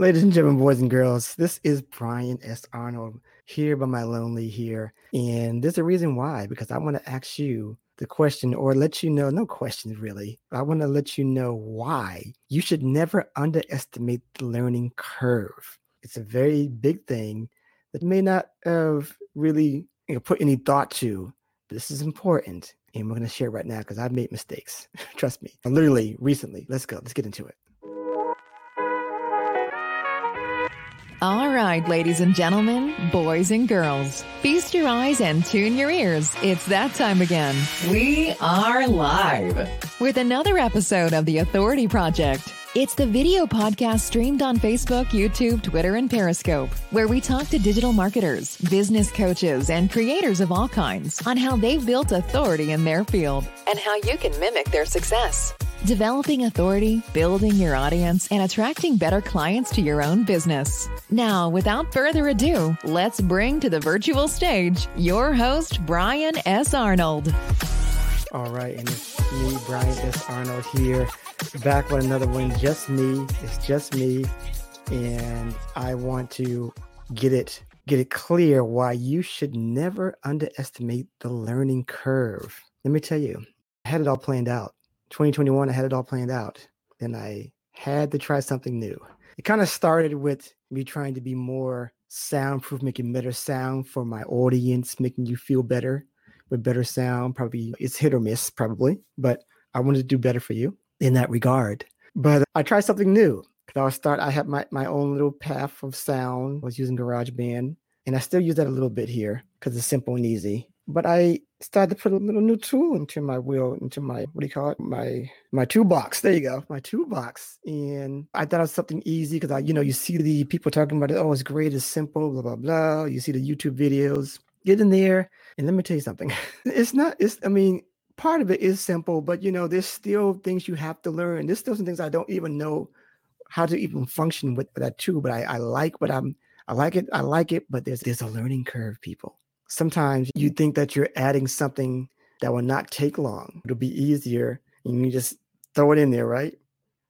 Ladies and gentlemen, boys and girls, this is Brian S. Arnold here by my lonely here. And there's a reason why, because I want to ask you the question or let you know, no questions really. I want to let you know why you should never underestimate the learning curve. It's a very big thing that may not have really you know, put any thought to. This is important. And we're going to share right now because I've made mistakes. Trust me. Literally recently. Let's go. Let's get into it. All right, ladies and gentlemen, boys and girls, feast your eyes and tune your ears. It's that time again. We are live with another episode of The Authority Project. It's the video podcast streamed on Facebook, YouTube, Twitter, and Periscope, where we talk to digital marketers, business coaches, and creators of all kinds on how they've built authority in their field and how you can mimic their success. Developing authority, building your audience, and attracting better clients to your own business. Now, without further ado, let's bring to the virtual stage your host, Brian S. Arnold. All right, and it's me, Brian S. Arnold, here, back with another one. Just me. It's just me. And I want to get it get it clear why you should never underestimate the learning curve. Let me tell you, I had it all planned out 2021, I had it all planned out. Then I had to try something new. It kind of started with me trying to be more soundproof, making better sound for my audience, making you feel better with better sound. Probably it's hit or miss, probably, but I wanted to do better for you in that regard. But I tried something new. Cause I was start. I had my, my own little path of sound. I was using GarageBand, and I still use that a little bit here because it's simple and easy but I started to put a little new tool into my wheel, into my what do you call it? My my toolbox. There you go, my toolbox. And I thought it was something easy because I, you know, you see the people talking about it. Oh, it's great, it's simple, blah blah blah. You see the YouTube videos. Get in there, and let me tell you something. it's not. It's. I mean, part of it is simple, but you know, there's still things you have to learn. There's still some things I don't even know how to even function with that tool. But I, I like what I'm. I like it. I like it. But there's there's a learning curve, people sometimes you think that you're adding something that will not take long. It'll be easier. And you just throw it in there, right?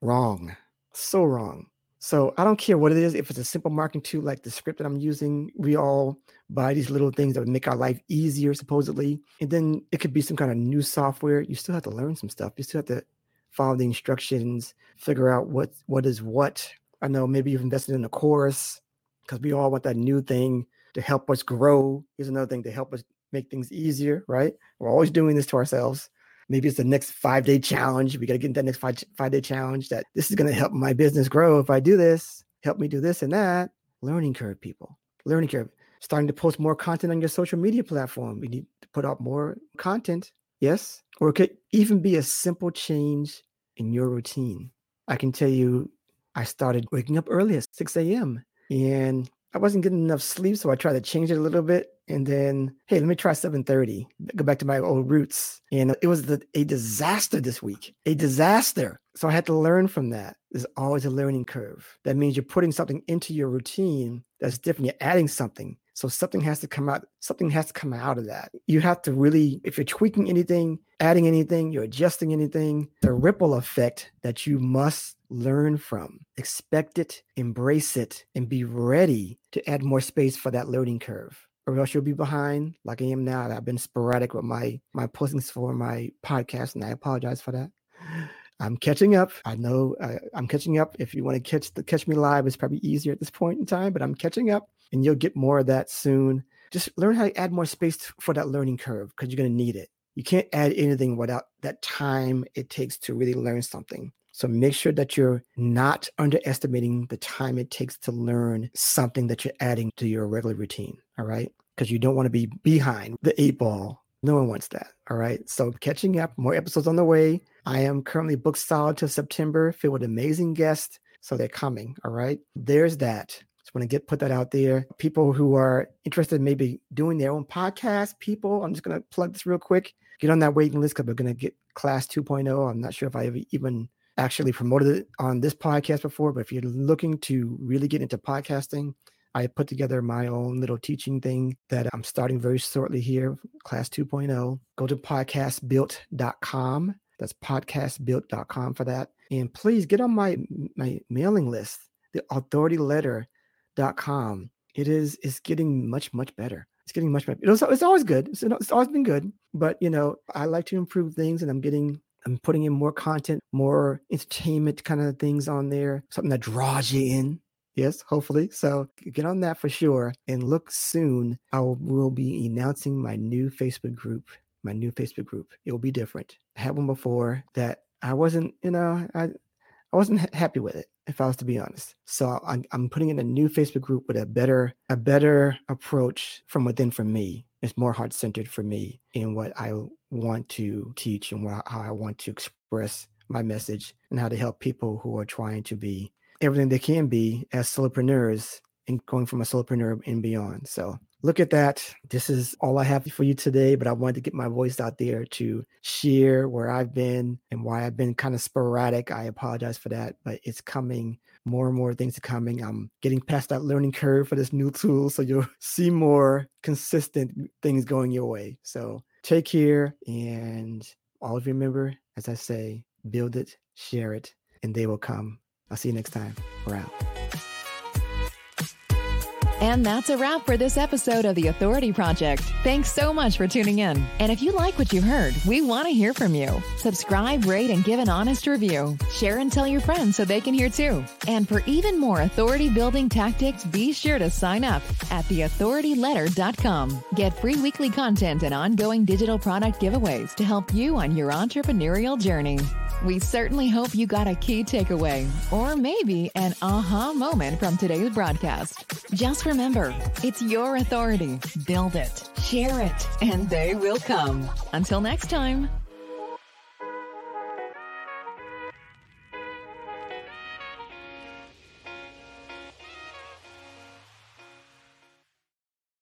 Wrong. So wrong. So I don't care what it is. If it's a simple marketing tool like the script that I'm using, we all buy these little things that would make our life easier, supposedly. And then it could be some kind of new software. You still have to learn some stuff. You still have to follow the instructions, figure out what what is what. I know maybe you've invested in a course because we all want that new thing to help us grow. Here's another thing to help us make things easier, right? We're always doing this to ourselves. Maybe it's the next five day challenge. We got to get that next five, five day challenge that this is going to help my business grow if I do this, help me do this and that. Learning curve, people. Learning curve. Starting to post more content on your social media platform. We need to put out more content. Yes. Or it could even be a simple change in your routine. I can tell you, I started waking up early at 6 a.m. And I wasn't getting enough sleep, so I tried to change it a little bit. And then, hey, let me try 7:30. Go back to my old roots. And it was the, a disaster this week. A disaster. So I had to learn from that. There's always a learning curve. That means you're putting something into your routine that's different. You're adding something. So something has to come out, something has to come out of that. You have to really, if you're tweaking anything, adding anything, you're adjusting anything, the ripple effect that you must learn from, expect it, embrace it, and be ready to add more space for that learning curve. Or else you'll be behind like I am now. I've been sporadic with my my postings for my podcast, and I apologize for that. I'm catching up. I know uh, I'm catching up. If you want to catch the catch me live, it's probably easier at this point in time, but I'm catching up and you'll get more of that soon. Just learn how to add more space for that learning curve because you're going to need it. You can't add anything without that time it takes to really learn something. So make sure that you're not underestimating the time it takes to learn something that you're adding to your regular routine. All right. Because you don't want to be behind the eight ball. No one wants that. All right. So catching up, more episodes on the way. I am currently booked solid till September, filled with amazing guests. So they're coming. All right. There's that. Just want to get put that out there. People who are interested in maybe doing their own podcast, people, I'm just going to plug this real quick. Get on that waiting list because we're going to get class 2.0. I'm not sure if I ever even actually promoted it on this podcast before, but if you're looking to really get into podcasting, I put together my own little teaching thing that I'm starting very shortly here, class 2.0. Go to podcastbuilt.com. That's podcastbuilt.com for that. And please get on my my mailing list. the authorityletter.com. It is is getting much much better. It's getting much better. It's, it's always good. It's, it's always been good, but you know I like to improve things, and I'm getting I'm putting in more content, more entertainment kind of things on there, something that draws you in. Yes, hopefully. So get on that for sure. And look soon, I will be announcing my new Facebook group. My new Facebook group. It will be different. I had one before that I wasn't, you know, I I wasn't happy with it, if I was to be honest. So I'm, I'm putting in a new Facebook group with a better a better approach from within for me. It's more heart centered for me in what I want to teach and how I want to express my message and how to help people who are trying to be everything they can be as solopreneurs and going from a solopreneur and beyond. So look at that. This is all I have for you today, but I wanted to get my voice out there to share where I've been and why I've been kind of sporadic. I apologize for that, but it's coming. More and more things are coming. I'm getting past that learning curve for this new tool. So you'll see more consistent things going your way. So take care and always remember, as I say, build it, share it, and they will come. I'll see you next time. We're out. And that's a wrap for this episode of The Authority Project. Thanks so much for tuning in. And if you like what you heard, we want to hear from you. Subscribe, rate, and give an honest review. Share and tell your friends so they can hear too. And for even more authority building tactics, be sure to sign up at theauthorityletter.com. Get free weekly content and ongoing digital product giveaways to help you on your entrepreneurial journey. We certainly hope you got a key takeaway or maybe an aha moment from today's broadcast. Just remember, it's your authority. Build it, share it, and they will come. Until next time.